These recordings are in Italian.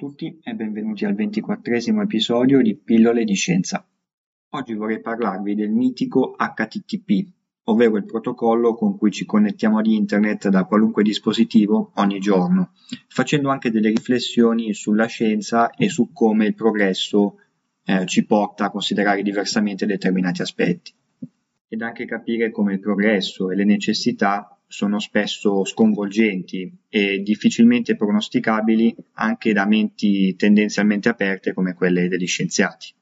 tutti e benvenuti al ventiquattresimo episodio di Pillole di Scienza. Oggi vorrei parlarvi del mitico HTTP, ovvero il protocollo con cui ci connettiamo ad internet da qualunque dispositivo ogni giorno, facendo anche delle riflessioni sulla scienza e su come il progresso eh, ci porta a considerare diversamente determinati aspetti. Ed anche capire come il progresso e le necessità sono spesso sconvolgenti e difficilmente pronosticabili anche da menti tendenzialmente aperte come quelle degli scienziati.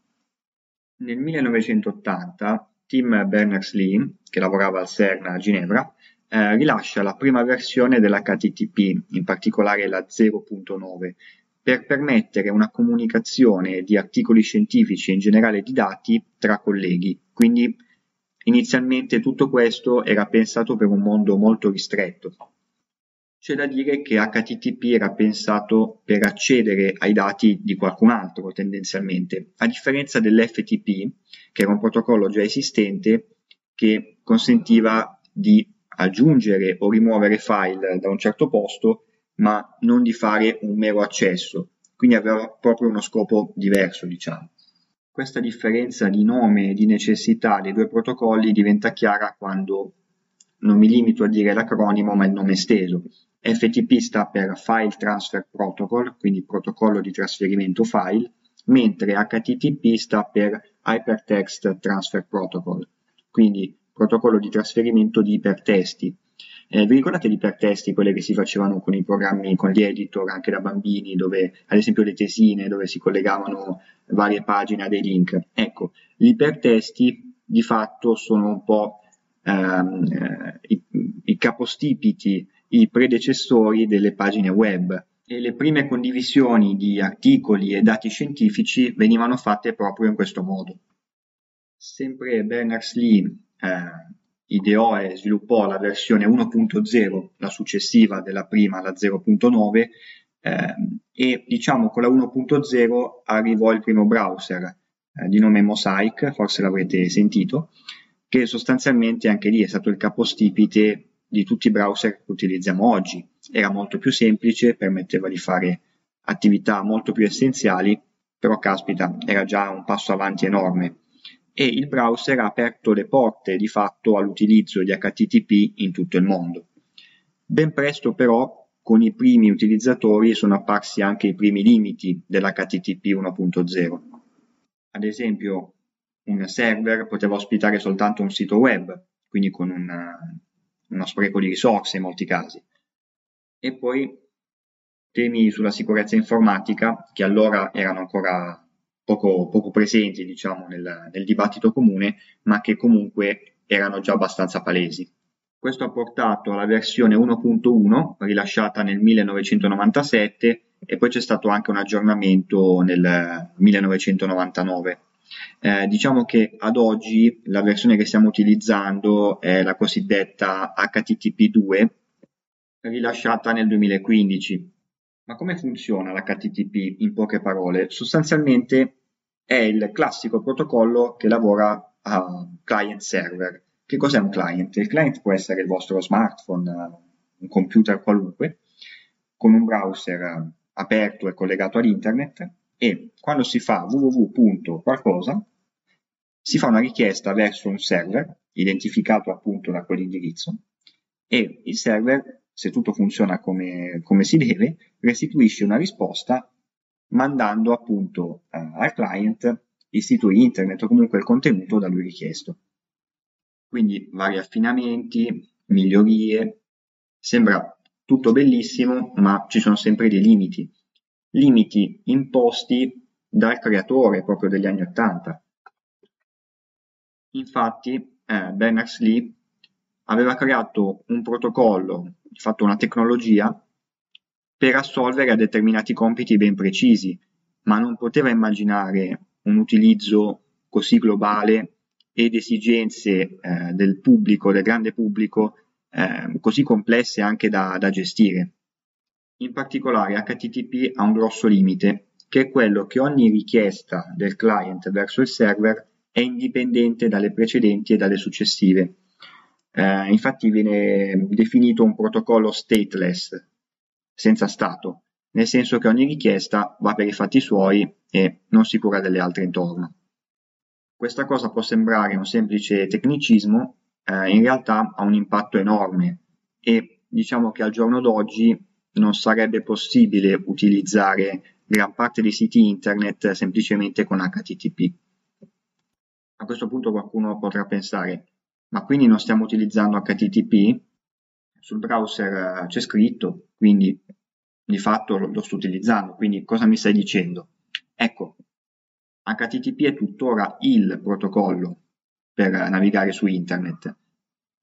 Nel 1980 Tim Berners-Lee, che lavorava al CERN a Ginevra, eh, rilascia la prima versione dell'HTTP, in particolare la 0.9, per permettere una comunicazione di articoli scientifici e in generale di dati tra colleghi, quindi Inizialmente tutto questo era pensato per un mondo molto ristretto. C'è da dire che HTTP era pensato per accedere ai dati di qualcun altro tendenzialmente, a differenza dell'FTP, che era un protocollo già esistente che consentiva di aggiungere o rimuovere file da un certo posto, ma non di fare un mero accesso, quindi aveva proprio uno scopo diverso, diciamo. Questa differenza di nome e di necessità dei due protocolli diventa chiara quando non mi limito a dire l'acronimo ma il nome esteso. FTP sta per File Transfer Protocol, quindi protocollo di trasferimento file, mentre HTTP sta per Hypertext Transfer Protocol, quindi protocollo di trasferimento di ipertesti. Eh, vi ricordate gli ipertesti, quelle che si facevano con i programmi, con gli editor anche da bambini, dove ad esempio le tesine, dove si collegavano varie pagine a dei link? Ecco, gli ipertesti di fatto sono un po' ehm, eh, i, i capostipiti, i predecessori delle pagine web e le prime condivisioni di articoli e dati scientifici venivano fatte proprio in questo modo. Sempre Berners-Lee eh, ideò e sviluppò la versione 1.0, la successiva della prima, la 0.9, eh, e diciamo con la 1.0 arrivò il primo browser eh, di nome Mosaic, forse l'avrete sentito, che sostanzialmente anche lì è stato il capostipite di tutti i browser che utilizziamo oggi. Era molto più semplice, permetteva di fare attività molto più essenziali, però caspita, era già un passo avanti enorme e il browser ha aperto le porte di fatto all'utilizzo di HTTP in tutto il mondo. Ben presto però con i primi utilizzatori sono apparsi anche i primi limiti dell'HTTP 1.0. Ad esempio un server poteva ospitare soltanto un sito web, quindi con una, uno spreco di risorse in molti casi. E poi temi sulla sicurezza informatica, che allora erano ancora poco, poco presenti diciamo, nel, nel dibattito comune, ma che comunque erano già abbastanza palesi. Questo ha portato alla versione 1.1 rilasciata nel 1997 e poi c'è stato anche un aggiornamento nel 1999. Eh, diciamo che ad oggi la versione che stiamo utilizzando è la cosiddetta HTTP2 rilasciata nel 2015. Ma come funziona l'HTTP in poche parole? Sostanzialmente è il classico protocollo che lavora a client server. Che cos'è un client? Il client può essere il vostro smartphone, un computer qualunque, con un browser aperto e collegato ad internet e quando si fa www. qualcosa si fa una richiesta verso un server identificato appunto da quell'indirizzo e il server, se tutto funziona come, come si deve, restituisce una risposta mandando appunto eh, al client il sito internet o comunque il contenuto da lui richiesto. quindi vari affinamenti, migliorie, sembra tutto bellissimo, ma ci sono sempre dei limiti, limiti imposti dal creatore proprio degli anni Ottanta. Infatti eh, Berners-Lee aveva creato un protocollo, fatto una tecnologia per assolvere a determinati compiti ben precisi, ma non poteva immaginare un utilizzo così globale ed esigenze eh, del pubblico, del grande pubblico, eh, così complesse anche da, da gestire. In particolare HTTP ha un grosso limite, che è quello che ogni richiesta del client verso il server è indipendente dalle precedenti e dalle successive. Eh, infatti viene definito un protocollo stateless, senza stato, nel senso che ogni richiesta va per i fatti suoi e non si cura delle altre intorno. Questa cosa può sembrare un semplice tecnicismo, eh, in realtà ha un impatto enorme e diciamo che al giorno d'oggi non sarebbe possibile utilizzare gran parte dei siti internet semplicemente con HTTP. A questo punto qualcuno potrà pensare, ma quindi non stiamo utilizzando HTTP? Sul browser eh, c'è scritto, quindi di fatto lo, lo sto utilizzando, quindi cosa mi stai dicendo? Ecco, HTTP è tuttora il protocollo per navigare su internet,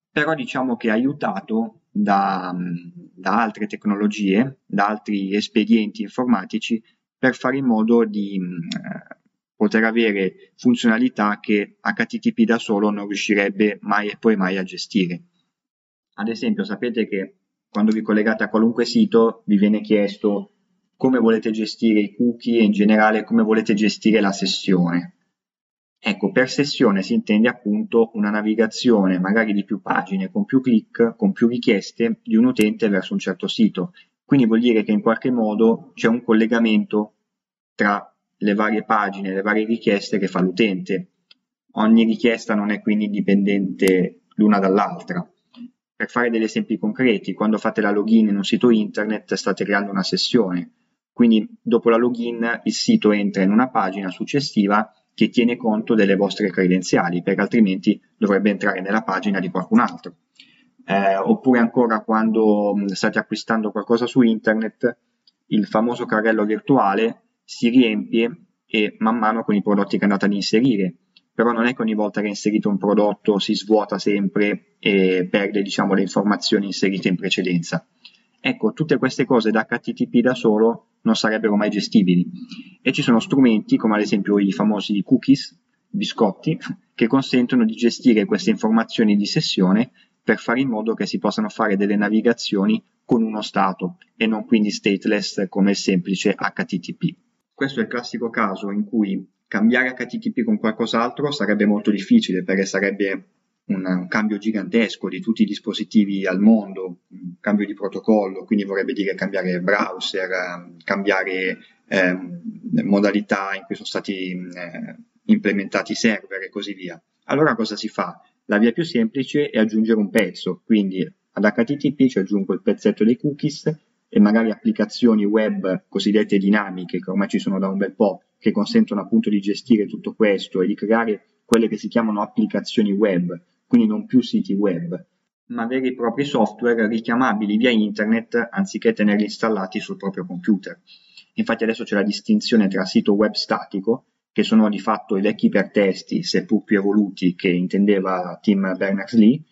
però diciamo che è aiutato da, da altre tecnologie, da altri espedienti informatici per fare in modo di eh, poter avere funzionalità che HTTP da solo non riuscirebbe mai e poi mai a gestire. Ad esempio, sapete che quando vi collegate a qualunque sito vi viene chiesto come volete gestire i cookie e in generale come volete gestire la sessione. Ecco, per sessione si intende appunto una navigazione magari di più pagine, con più click, con più richieste di un utente verso un certo sito. Quindi vuol dire che in qualche modo c'è un collegamento tra le varie pagine, le varie richieste che fa l'utente. Ogni richiesta non è quindi indipendente l'una dall'altra. Per fare degli esempi concreti, quando fate la login in un sito internet state creando una sessione, quindi dopo la login il sito entra in una pagina successiva che tiene conto delle vostre credenziali, perché altrimenti dovrebbe entrare nella pagina di qualcun altro. Eh, oppure ancora quando state acquistando qualcosa su internet, il famoso carrello virtuale si riempie e man mano con i prodotti che andate ad inserire, però non è che ogni volta che inserite un prodotto si svuota sempre e perde diciamo, le informazioni inserite in precedenza. Ecco, tutte queste cose da HTTP da solo non sarebbero mai gestibili e ci sono strumenti come ad esempio i famosi cookies, biscotti, che consentono di gestire queste informazioni di sessione per fare in modo che si possano fare delle navigazioni con uno stato e non quindi stateless come il semplice HTTP. Questo è il classico caso in cui cambiare HTTP con qualcos'altro sarebbe molto difficile perché sarebbe un, un, cambio gigantesco di tutti i dispositivi al mondo, un cambio di protocollo, quindi vorrebbe dire cambiare browser, cambiare eh, modalità in cui sono stati eh, implementati i server e così via. Allora cosa si fa? La via più semplice è aggiungere un pezzo, quindi ad HTTP ci aggiungo il pezzetto dei cookies e magari applicazioni web cosiddette dinamiche, che ormai ci sono da un bel po', che consentono appunto di gestire tutto questo e di creare quelle che si chiamano applicazioni web, quindi non più siti web, ma veri e propri software richiamabili via internet anziché tenerli installati sul proprio computer. Infatti adesso c'è la distinzione tra sito web statico, che sono di fatto i vecchi ipertesti, seppur più evoluti, che intendeva Tim Berners-Lee,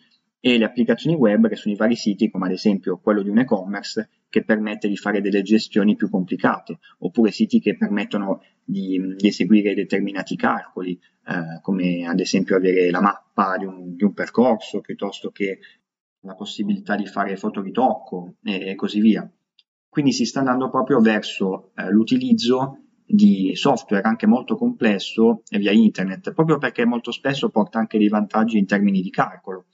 e le applicazioni web che sono i vari siti, come ad esempio quello di un e-commerce, che permette di fare delle gestioni più complicate, oppure siti che permettono di, di eseguire determinati calcoli, eh, come ad esempio avere la mappa di un, di un, percorso, piuttosto che la possibilità di fare fotoritocco e, e così via. Quindi si sta andando proprio verso eh, l'utilizzo di software anche molto complesso via internet, proprio perché molto spesso porta anche dei vantaggi in termini di calcolo.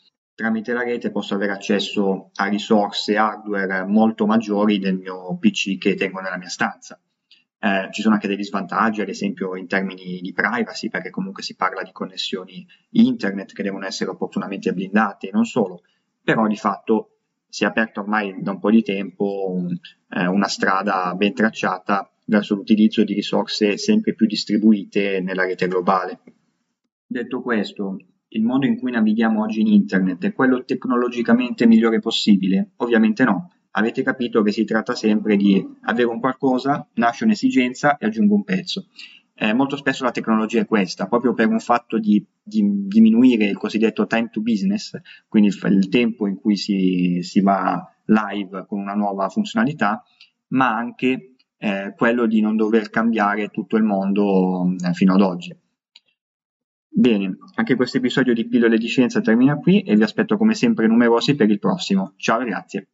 Tramite la rete posso avere accesso a risorse hardware molto maggiori del mio PC che tengo nella mia stanza. Eh, ci sono anche degli svantaggi, ad esempio in termini di privacy, perché comunque si parla di connessioni internet che devono essere opportunamente blindate e non solo, però di fatto si è aperta ormai da un po' di tempo un, eh, una strada ben tracciata verso l'utilizzo di risorse sempre più distribuite nella rete globale. Detto questo, il modo in cui navighiamo oggi in internet è quello tecnologicamente migliore possibile? Ovviamente no. Avete capito che si tratta sempre di avere un qualcosa, nasce un'esigenza e aggiungo un pezzo. Eh, molto spesso la tecnologia è questa, proprio per un fatto di, di diminuire il cosiddetto time to business, quindi il, il tempo in cui si, si, va live con una nuova funzionalità, ma anche eh, quello di non dover cambiare tutto il mondo eh, fino ad oggi. Bene, anche questo episodio di Pillole di Scienza termina qui e vi aspetto come sempre numerosi per il prossimo. Ciao ragazzi!